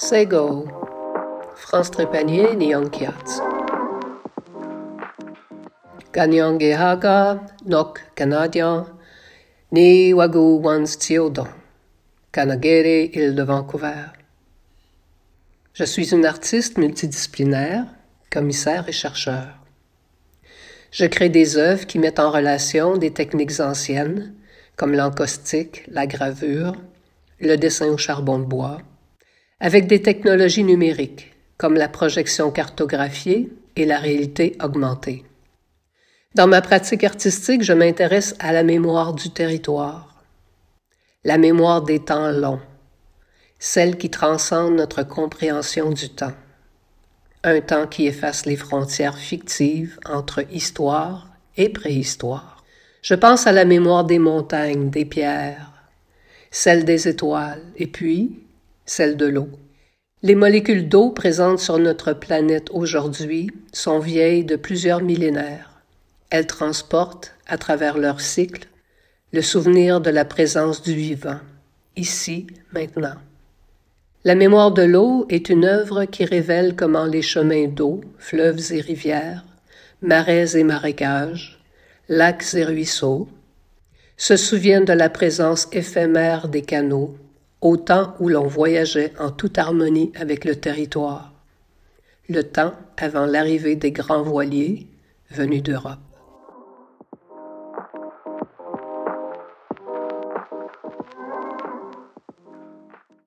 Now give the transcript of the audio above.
Sego, France Trépanier, Nyankiats. Ganyangehaga, Nok Canadien, Ni Wagu Wans Tiodon, Kanagere, île de Vancouver. Je suis une artiste multidisciplinaire, commissaire et chercheur. Je crée des œuvres qui mettent en relation des techniques anciennes, comme l'encaustique, la gravure, le dessin au charbon de bois, avec des technologies numériques, comme la projection cartographiée et la réalité augmentée. Dans ma pratique artistique, je m'intéresse à la mémoire du territoire, la mémoire des temps longs, celle qui transcende notre compréhension du temps un temps qui efface les frontières fictives entre histoire et préhistoire. Je pense à la mémoire des montagnes, des pierres, celle des étoiles, et puis celle de l'eau. Les molécules d'eau présentes sur notre planète aujourd'hui sont vieilles de plusieurs millénaires. Elles transportent, à travers leur cycle, le souvenir de la présence du vivant, ici, maintenant. La mémoire de l'eau est une œuvre qui révèle comment les chemins d'eau, fleuves et rivières, marais et marécages, lacs et ruisseaux, se souviennent de la présence éphémère des canaux, au temps où l'on voyageait en toute harmonie avec le territoire, le temps avant l'arrivée des grands voiliers venus d'Europe.